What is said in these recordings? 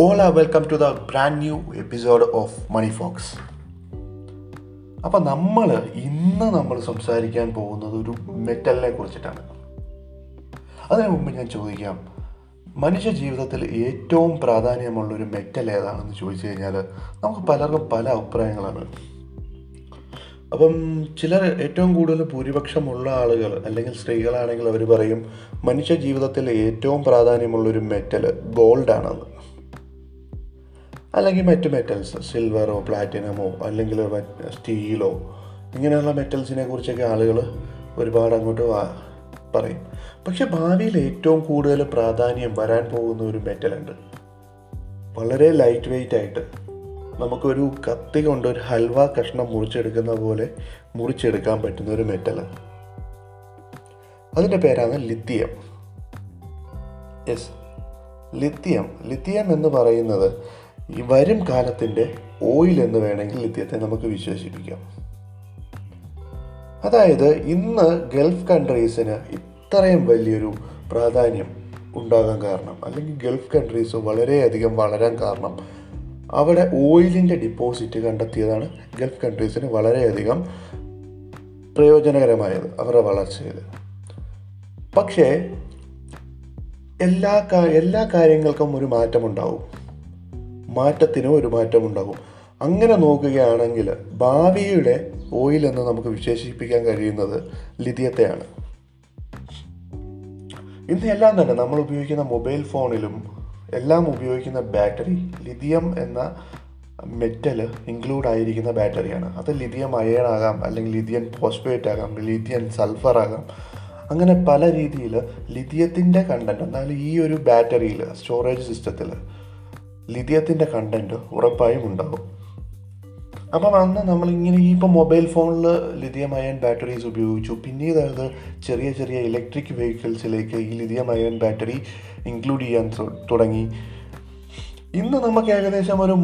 Ola welcome to the brand new episode of Money Fox അപ്പം നമ്മൾ ഇന്ന് നമ്മൾ സംസാരിക്കാൻ പോകുന്നത് ഒരു മെറ്റലിനെ കുറിച്ചിട്ടാണ്. അതിനു മുമ്പ് ഞാൻ ചോദിക്കാം മനുഷ്യ ജീവിതത്തിൽ ഏറ്റവും പ്രാധാന്യമുള്ള ഒരു മെറ്റൽ ഏതാണെന്ന് ചോദിച്ചു കഴിഞ്ഞാൽ നമുക്ക് പലർക്കും പല അഭിപ്രായങ്ങളാണ്. അപ്പം ചിലർ ഏറ്റവും കൂടുതൽ ഭൂരിപക്ഷമുള്ള ആളുകൾ അല്ലെങ്കിൽ സ്ത്രീകളാണെങ്കിൽ അവർ പറയും മനുഷ്യ ജീവിതത്തിൽ ഏറ്റവും പ്രാധാന്യമുള്ളൊരു മെറ്റൽ ഗോൾഡാണെന്ന്. അല്ലെങ്കിൽ മറ്റ് മെറ്റൽസ് സിൽവറോ പ്ലാറ്റിനമോ അല്ലെങ്കിൽ സ്റ്റീലോ ഇങ്ങനെയുള്ള മെറ്റൽസിനെ കുറിച്ചൊക്കെ ആളുകൾ ഒരുപാട് അങ്ങോട്ട് പറയും. പക്ഷെ ഭാവിയിൽ ഏറ്റവും കൂടുതൽ പ്രാധാന്യം വരാൻ പോകുന്ന ഒരു മെറ്റലുണ്ട് വളരെ ലൈറ്റ് വെയിറ്റ് ആയിട്ട് നമുക്കൊരു കത്തി കൊണ്ട് ഒരു ഹൽവ കഷ്ണം മുറിച്ചെടുക്കുന്ന പോലെ മുറിച്ചെടുക്കാൻ പറ്റുന്ന ഒരു മെറ്റൽ അതിന്റെ പേരാണ് ലിത്തിയം യെസ് ലിത്തിയം ലിത്തിയം എന്ന് പറയുന്നത് ഈ വരും കാലത്തിന്റെ ഓയിൽ എന്ന് വേണമെങ്കിൽ ലിത്യത്തെ നമുക്ക് വിശേഷിപ്പിക്കാം. അതായത് ഇന്ന് ഗൾഫ് കൺട്രീസിന് ഇത്രയും വലിയൊരു പ്രാധാന്യം ഉണ്ടാകാൻ കാരണം അല്ലെങ്കിൽ ഗൾഫ് കൺട്രീസ് വളരെയധികം വളരാൻ കാരണം അവിടെ ഓയിലിന്റെ ഡിപ്പോസിറ്റ് കണ്ടെത്തിയതാണ് ഗൾഫ് കൺട്രീസിന് വളരെയധികം പ്രയോജനകരമായത് അവരുടെ വളർച്ചയിൽ. പക്ഷേ എല്ലാ എല്ലാ കാര്യങ്ങൾക്കും ഒരു മാറ്റമുണ്ടാവും. മാറ്റത്തിനും ഒരു മാറ്റമുണ്ടാകും. അങ്ങനെ നോക്കുകയാണെങ്കിൽ ഭാവിയുടെ ഓയിൽ എന്ന് നമുക്ക് വിശേഷിപ്പിക്കാൻ കഴിയുന്നത് ലിഥിയത്തെയാണ് ഇന്ന് എല്ലാം തന്നെ നമ്മൾ ഉപയോഗിക്കുന്ന മൊബൈൽ ഫോണിലും എല്ലാം ഉപയോഗിക്കുന്ന ബാറ്ററി ലിഥിയം എന്ന മെറ്റൽ ഇൻക്ലൂഡ് ആയിരിക്കുന്ന ബാറ്ററിയാണ്. അത് ലിഥിയം അയേൺ ആകാം അല്ലെങ്കിൽ ലിഥിയൻ ഫോസ്ഫേറ്റ് ആകാം ലിഥിയൻ സൾഫർ ആകാം. അങ്ങനെ പല രീതിയിൽ ലിഥിയത്തിന്റെ കണ്ടന്റ് എന്നാലും ഈ ഒരു ബാറ്ററിയിൽ സ്റ്റോറേജ് സിസ്റ്റത്തിൽ ലിഥിയത്തിന്റെ കണ്ടന്റ് ഉറപ്പായും ഉണ്ടാവും. അപ്പം അന്ന് നമ്മളിങ്ങനെ ഈ ഇപ്പോൾ മൊബൈൽ ഫോണിൽ ലിഥിയം അയൺ ബാറ്ററീസ് ഉപയോഗിച്ചു. പിന്നീട് അത് ചെറിയ ചെറിയ ഇലക്ട്രിക് വെഹിക്കിൾസിലേക്ക് ഈ ലിഥിയം അയൺ ബാറ്ററി ഇൻക്ലൂഡ് ചെയ്യാൻ തുടങ്ങി. ഇന്ന് നമുക്ക് ഏകദേശം ഒരു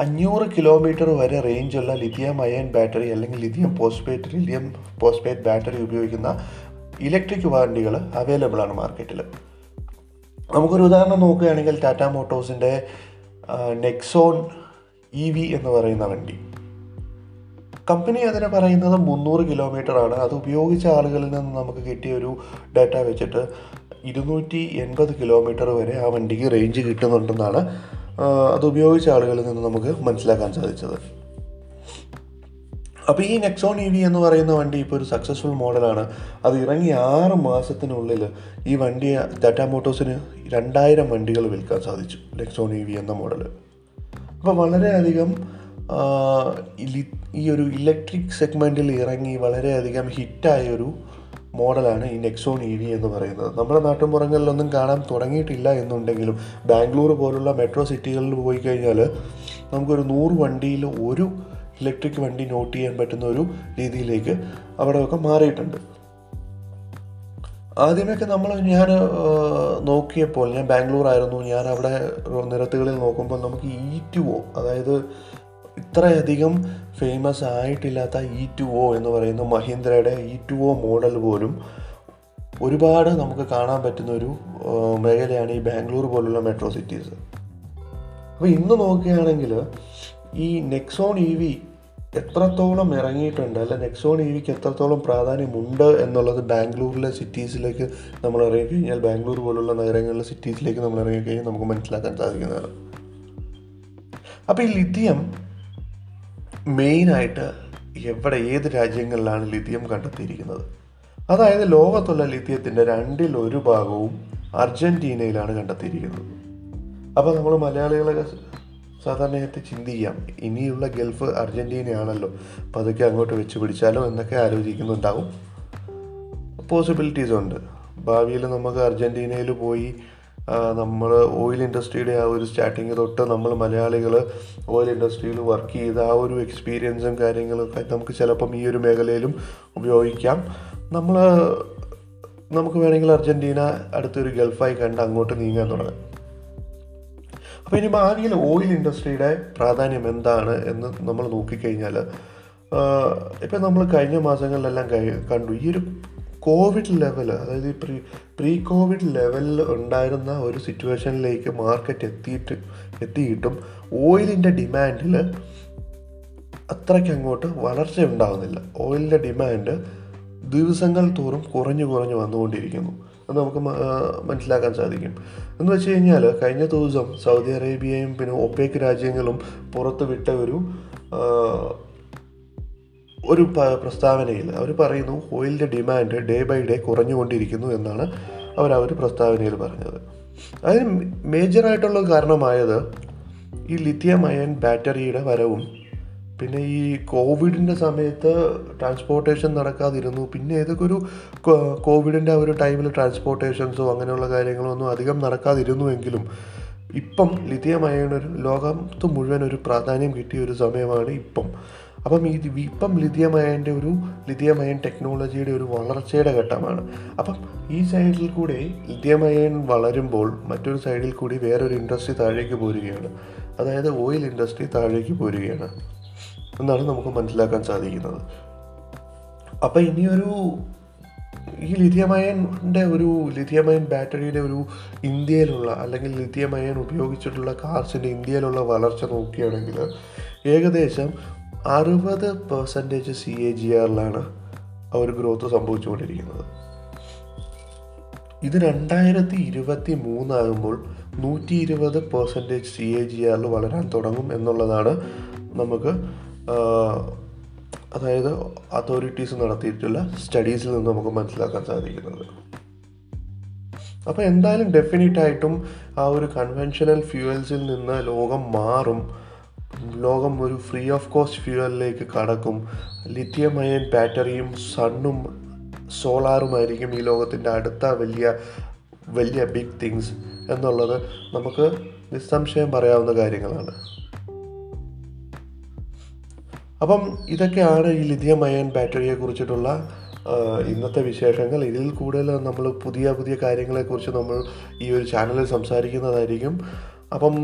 അഞ്ഞൂറ് കിലോമീറ്റർ വരെ റേഞ്ചുള്ള ലിഥിയം അയൺ ബാറ്ററി അല്ലെങ്കിൽ lithium phosphate lithium phosphate battery ഉപയോഗിക്കുന്ന ഇലക്ട്രിക് വണ്ടികൾ അവൈലബിൾ ആണ് മാർക്കറ്റിൽ നമുക്കൊരു ഉദാഹരണം നോക്കുകയാണെങ്കിൽ ടാറ്റ മോട്ടോഴ്സിന്റെ നെക്സോൺ ഇ വി എന്ന് പറയുന്ന വണ്ടി. കമ്പനി അതിനെ പറയുന്നത് മുന്നൂറ് കിലോമീറ്റർ ആണ്. അത് ഉപയോഗിച്ച ആളുകളിൽ നിന്ന് നമുക്ക് കിട്ടിയ ഒരു ഡാറ്റ വെച്ചിട്ട് ഇരുന്നൂറ്റി എൺപത് കിലോമീറ്റർ വരെ ആ വണ്ടിക്ക് റേഞ്ച് കിട്ടുന്നുണ്ടെന്നാണ് അത് ഉപയോഗിച്ച ആളുകളിൽ നിന്ന് നമുക്ക് മനസ്സിലാക്കാൻ സാധിച്ചത്. അപ്പോൾ ഈ നെക്സോൺ ഇ വി എന്ന് പറയുന്ന വണ്ടി ഇപ്പോൾ ഒരു സക്സസ്ഫുൾ മോഡലാണ്. അത് ഇറങ്ങി ആറ് മാസത്തിനുള്ളിൽ ഈ വണ്ടി ടാറ്റാ മോട്ടോഴ്സിന് രണ്ടായിരം വണ്ടികൾ വിൽക്കാൻ സാധിച്ചു നെക്സോൺ ഇ വി എന്ന മോഡൽ അപ്പോൾ വളരെയധികം ഈ ഒരു ഇലക്ട്രിക് സെഗ്മെന്റിൽ ഇറങ്ങി വളരെയധികം ഹിറ്റായ ഒരു മോഡലാണ് ഈ നെക്സോൺ ഇ വി എന്ന് പറയുന്നത്. നമ്മുടെ നാട്ടുമ്പുറങ്ങളിലൊന്നും കാണാൻ തുടങ്ങിയിട്ടില്ല എന്നുണ്ടെങ്കിലും ബാംഗ്ലൂർ പോലുള്ള മെട്രോ സിറ്റികളിൽ പോയി കഴിഞ്ഞാൽ നമുക്കൊരു നൂറ് വണ്ടിയിൽ ഒരു ഇലക്ട്രിക് വണ്ടി നോട്ട് ചെയ്യാൻ പറ്റുന്ന ഒരു രീതിയിലേക്ക് അവിടെയൊക്കെ മാറിയിട്ടുണ്ട്. ആദ്യമൊക്കെ നമ്മൾ ഞാൻ നോക്കിയപ്പോൾ ഞാൻ ബാംഗ്ലൂർ ആയിരുന്നു ഞാൻ അവിടെ നിരത്തുകളിൽ നോക്കുമ്പോൾ നമുക്ക് ഇ ടു ഒ അതായത് ഇത്രയധികം ഫേമസ് ആയിട്ടില്ലാത്ത ഇ ടു ഒ എന്ന് പറയുന്ന മഹീന്ദ്രയുടെ ഇ ടു ഒ മോഡൽ പോലും ഒരുപാട് നമുക്ക് കാണാൻ പറ്റുന്ന ഒരു മേഖലയാണ് ഈ ബാംഗ്ലൂർ പോലുള്ള മെട്രോ സിറ്റീസ് അപ്പോൾ ഇന്ന് നോക്കുകയാണെങ്കിൽ ഈ നെക്സോൺ ഇ വി എത്രത്തോളം ഇറങ്ങിയിട്ടുണ്ട്? അല്ല നെക്സോൺ ഇ വിക്ക് എത്രത്തോളം പ്രാധാന്യമുണ്ട് എന്നുള്ളത് ബാംഗ്ലൂരിലെ സിറ്റീസിലേക്ക് നമ്മൾ ഇറങ്ങിക്കഴിഞ്ഞാൽ ബാംഗ്ലൂർ പോലുള്ള നഗരങ്ങളിലെ സിറ്റീസിലേക്ക് നമ്മൾ ഇറങ്ങിക്കഴിഞ്ഞാൽ നമുക്ക് മനസ്സിലാക്കാൻ സാധിക്കുന്നതാണ്. അപ്പോൾ ഈ ലിഥിയം മെയിനായിട്ട് എവിടെ ഏത് രാജ്യങ്ങളിലാണ് ലിഥിയം കണ്ടെത്തിയിരിക്കുന്നത്? അതായത് ലോകത്തുള്ള ലിഥിയത്തിന്റെ രണ്ടിൽ ഒരു ഭാഗവും അർജന്റീനയിലാണ് കണ്ടെത്തിയിരിക്കുന്നത്. അപ്പോൾ നമ്മൾ മലയാളികളൊക്കെ സാധാരണയായിട്ട് ചിന്തിക്കാം. ഇനിയുള്ള ഗൾഫ് അർജന്റീനയാണല്ലോ അപ്പോൾ അതൊക്കെ അങ്ങോട്ട് വെച്ച് പിടിച്ചാലോ എന്നൊക്കെ ആലോചിക്കുന്നുണ്ടാവും. പോസിബിലിറ്റീസ് ഉണ്ട്. ഭാവിയിൽ നമുക്ക് അർജന്റീനയിൽ പോയി നമ്മൾ ഓയിൽ ഇൻഡസ്ട്രിയുടെ ആ ഒരു സ്റ്റാർട്ടിങ് തൊട്ട് നമ്മൾ മലയാളികൾ ഓയിൽ ഇൻഡസ്ട്രിയിൽ വർക്ക് ചെയ്ത ആ ഒരു എക്സ്പീരിയൻസും കാര്യങ്ങളൊക്കെ നമുക്ക് ചിലപ്പം ഈ ഒരു മേഖലയിലും ഉപയോഗിക്കാം. നമ്മൾ നമുക്ക് വേണമെങ്കിൽ അർജന്റീന അടുത്തൊരു ഗൾഫായി കണ്ട് അങ്ങോട്ട് നീങ്ങാൻ തുടങ്ങാം. അപ്പോൾ ഇനി ഭാവിയിൽ ഓയിൽ ഇൻഡസ്ട്രിയുടെ പ്രാധാന്യം എന്താണ് എന്ന് നമ്മൾ നോക്കിക്കഴിഞ്ഞാൽ ഇപ്പം നമ്മൾ കഴിഞ്ഞ മാസങ്ങളിലെല്ലാം കണ്ടു. ഈ ഒരു കോവിഡ് ലെവൽ അതായത് ഈ പ്രീ പ്രീ കോവിഡ് ലെവലിൽ ഉണ്ടായിരുന്ന ഒരു സിറ്റുവേഷനിലേക്ക് മാർക്കറ്റ് എത്തിയിട്ട് എത്തിയിട്ടും ഓയിലിന്റെ ഡിമാൻഡിൽ അത്രയ്ക്ക് അങ്ങോട്ട് വളർച്ച ഉണ്ടാകുന്നില്ല ഓയിലിന്റെ ഡിമാൻഡ് ദിവസങ്ങൾ തോറും കുറഞ്ഞു കുറഞ്ഞു വന്നുകൊണ്ടിരിക്കുന്നു. അത് നമുക്ക് മനസ്സിലാക്കാൻ സാധിക്കും. എന്ന് വെച്ച് കഴിഞ്ഞാൽ കഴിഞ്ഞ ദിവസം സൗദി അറേബ്യയും പിന്നെ ഒപ്പേക്ക് രാജ്യങ്ങളും പുറത്ത് വിട്ട ഒരു ഒരു പ്രസ്താവനയിൽ അവർ പറയുന്നു ഓയിലിന്റെ ഡിമാൻഡ് ഡേ ബൈ ഡേ കുറഞ്ഞുകൊണ്ടിരിക്കുന്നു എന്നാണ് അവർ ആ ഒരു പ്രസ്താവനയിൽ പറഞ്ഞത്. അതിന് മേജറായിട്ടുള്ള കാരണമായത് ഈ ലിഥിയം അയൺ ബാറ്ററിയുടെ വരവും പിന്നെ ഈ കോവിഡിന്റെ സമയത്ത് ട്രാൻസ്പോർട്ടേഷൻ നടക്കാതിരുന്നു. പിന്നെ ഏതൊക്കെ ഒരു കോവിഡിന്റെ ആ ഒരു ടൈമിൽ ട്രാൻസ്പോർട്ടേഷൻസോ അങ്ങനെയുള്ള കാര്യങ്ങളോ ഒന്നും അധികം നടക്കാതിരുന്നുവെങ്കിലും ഇപ്പം ലിഥിയം ഒരു ലോകത്ത് മുഴുവൻ ഒരു പ്രാധാന്യം കിട്ടിയ ഒരു സമയമാണ് ഇപ്പം. അപ്പം ഈ ഇപ്പം ലിഥിയമയന്റെ ഒരു ലിഥിയമായൻ ടെക്നോളജിയുടെ ഒരു വളർച്ചയുടെ ഘട്ടമാണ്. അപ്പം ഈ സൈഡിൽ കൂടെ ലിഥിയമായൻ വളരുമ്പോൾ മറ്റൊരു സൈഡിൽ കൂടി വേറൊരു ഇൻഡസ്ട്രി താഴേക്ക് പോരുകയാണ്. അതായത് ഓയിൽ ഇൻഡസ്ട്രി താഴേക്ക് പോരുകയാണ്. എന്നാണ് നമുക്ക് മനസ്സിലാക്കാൻ സാധിക്കുന്നത്. അപ്പം ഇനിയൊരു ഈ ലിഥിയമയന്റെ ഒരു ലിഥിയമയൻ ബാറ്ററിയുടെ ഒരു ഇന്ത്യയിലുള്ള അല്ലെങ്കിൽ ലിഥിയമയൻ ഉപയോഗിച്ചിട്ടുള്ള കാർസിന്റെ ഇന്ത്യയിലുള്ള വളർച്ച നോക്കുകയാണെങ്കിൽ ഏകദേശം അറുപത് പെർസെന്റേജ് സി എ ജി ആറിലാണ് ആ ഒരു ഗ്രോത്ത് സംഭവിച്ചുകൊണ്ടിരിക്കുന്നത്. ഇത് രണ്ടായിരത്തി ഇരുപത്തി മൂന്നാകുമ്പോൾ നൂറ്റി ഇരുപത് പെർസെന്റേജ് സി എ ജി ആറിൽ വളരാൻ തുടങ്ങും എന്നുള്ളതാണ് നമുക്ക് അതായത് അതോറിറ്റീസ് നടത്തിയിട്ടുള്ള സ്റ്റഡീസിൽ നിന്ന് നമുക്ക് മനസ്സിലാക്കാൻ സാധിക്കുന്നത്. അപ്പോൾ എന്തായാലും ഡെഫിനറ്റ് ആയിട്ടും ആ ഒരു കൺവെൻഷനൽ ഫ്യൂവൽസിൽ നിന്ന് ലോകം മാറും. ലോകം ഒരു ഫ്രീ ഓഫ് കോസ്റ്റ് ഫ്യൂവലിലേക്ക് കടക്കും. ലിഥിയം അയൺ ബാറ്ററിയും സണ്ണും സോളാറുമായിരിക്കും ഈ ലോകത്തിന്റെ അടുത്ത വലിയ വലിയ ബിഗ് തിങ്സ് എന്നുള്ളത് നമുക്ക് നിസ്സംശയം പറയാവുന്ന കാര്യങ്ങളാണ്. അപ്പം ഇതൊക്കെയാണ് ഈ ലിഥിയം അയൺ ബാറ്ററിയെ കുറിച്ചിട്ടുള്ള ഇന്നത്തെ വിശേഷങ്ങൾ. ഇതിൽ കൂടുതൽ നമ്മൾ പുതിയ പുതിയ കാര്യങ്ങളെക്കുറിച്ച് നമ്മൾ ഈ ഒരു ചാനലിൽ സംസാരിക്കുന്നതായിരിക്കും. അപ്പം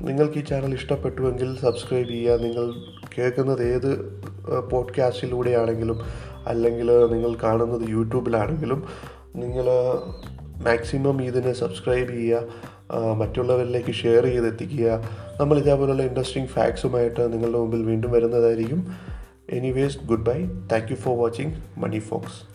നിങ്ങൾക്ക് ഈ ചാനൽ ഇഷ്ടപ്പെട്ടുവെങ്കിൽ സബ്സ്ക്രൈബ് ചെയ്യുക. നിങ്ങൾ കേൾക്കുന്നത് ഏത് പോഡ്കാസ്റ്റിലൂടെയാണെങ്കിലും അല്ലെങ്കിൽ നിങ്ങൾ കാണുന്നത് യൂട്യൂബിലാണെങ്കിലും നിങ്ങൾ മാക്സിമം ഇതിനെ സബ്സ്ക്രൈബ് ചെയ്യുക. മറ്റുള്ളവരിലേക്ക് ഷെയർ ചെയ്തെത്തിക്കുക. നമ്മൾ ഇതേപോലുള്ള ഇൻട്രസ്റ്റിംഗ് ഫാക്ട്സുമായിട്ട് നിങ്ങളുടെ മുമ്പിൽ വീണ്ടും വരുന്നതായിരിക്കും. Anyways goodbye thank you for watching Money Fox